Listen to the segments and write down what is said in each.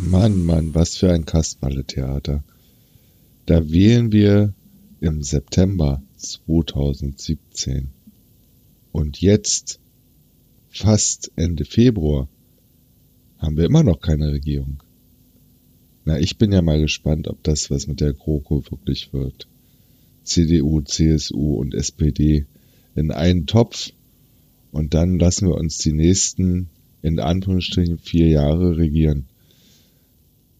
Mann, Mann, was für ein Kasperle-Theater. Da wählen wir im September 2017. Und jetzt, fast Ende Februar, haben wir immer noch keine Regierung. Na, ich bin ja mal gespannt, ob das was mit der GroKo wirklich wird. CDU, CSU und SPD in einen Topf und dann lassen wir uns die nächsten, in Anführungsstrichen, vier Jahre regieren.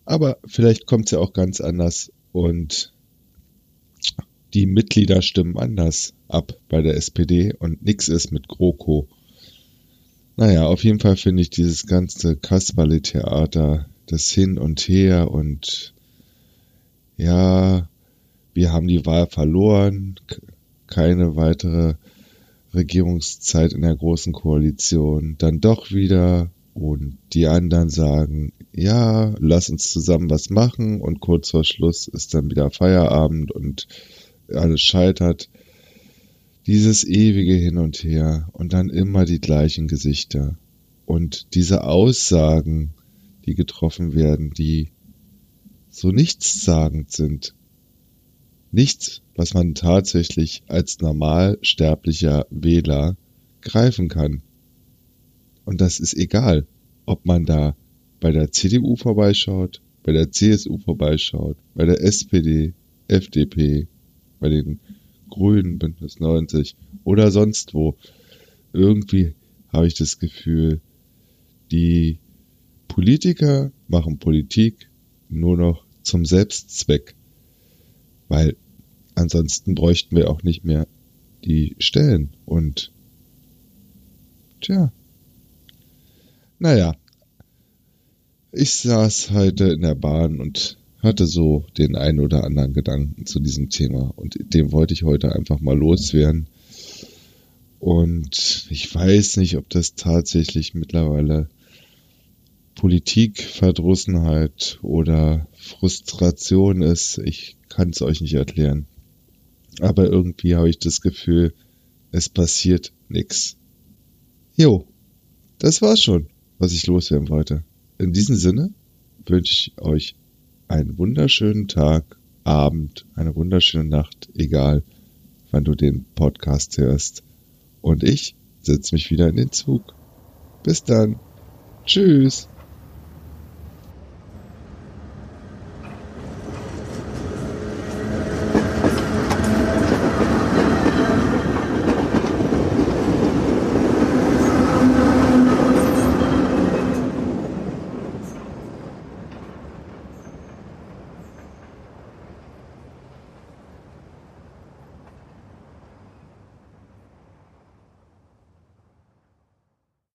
Aber vielleicht kommt es ja auch ganz anders und die Mitglieder stimmen anders ab bei der SPD und nix ist mit GroKo. Naja, auf jeden Fall finde ich dieses ganze Kasperle-Theater, das Hin und Her und ja, wir haben die Wahl verloren, keine weitere Regierungszeit in der Großen Koalition, dann doch wieder und die anderen sagen, ja, lass uns zusammen was machen und kurz vor Schluss ist dann wieder Feierabend und alles scheitert. Dieses ewige Hin und Her und dann immer die gleichen Gesichter und diese Aussagen, die getroffen werden, die so nichtssagend sind. Nichts, was man tatsächlich als normalsterblicher Wähler greifen kann. Und das ist egal, ob man da bei der CDU vorbeischaut, bei der CSU vorbeischaut, bei der SPD, FDP, bei den Grünen, Bündnis 90 oder sonst wo. Irgendwie habe ich das Gefühl, die Politiker machen Politik nur noch zum Selbstzweck. Weil ansonsten bräuchten wir auch nicht mehr die Stellen. Und tja, naja, ich saß heute in der Bahn und hatte so den einen oder anderen Gedanken zu diesem Thema und dem wollte ich heute einfach mal loswerden. Und ich weiß nicht, ob das tatsächlich mittlerweile Politikverdrossenheit oder Frustration ist. Ich kann es euch nicht erklären. Aber irgendwie habe ich das Gefühl, es passiert nichts. Jo, das war's schon was ich loswerden wollte. In diesem Sinne wünsche ich euch einen wunderschönen Tag, Abend, eine wunderschöne Nacht, egal wann du den Podcast hörst. Und ich setze mich wieder in den Zug. Bis dann. Tschüss.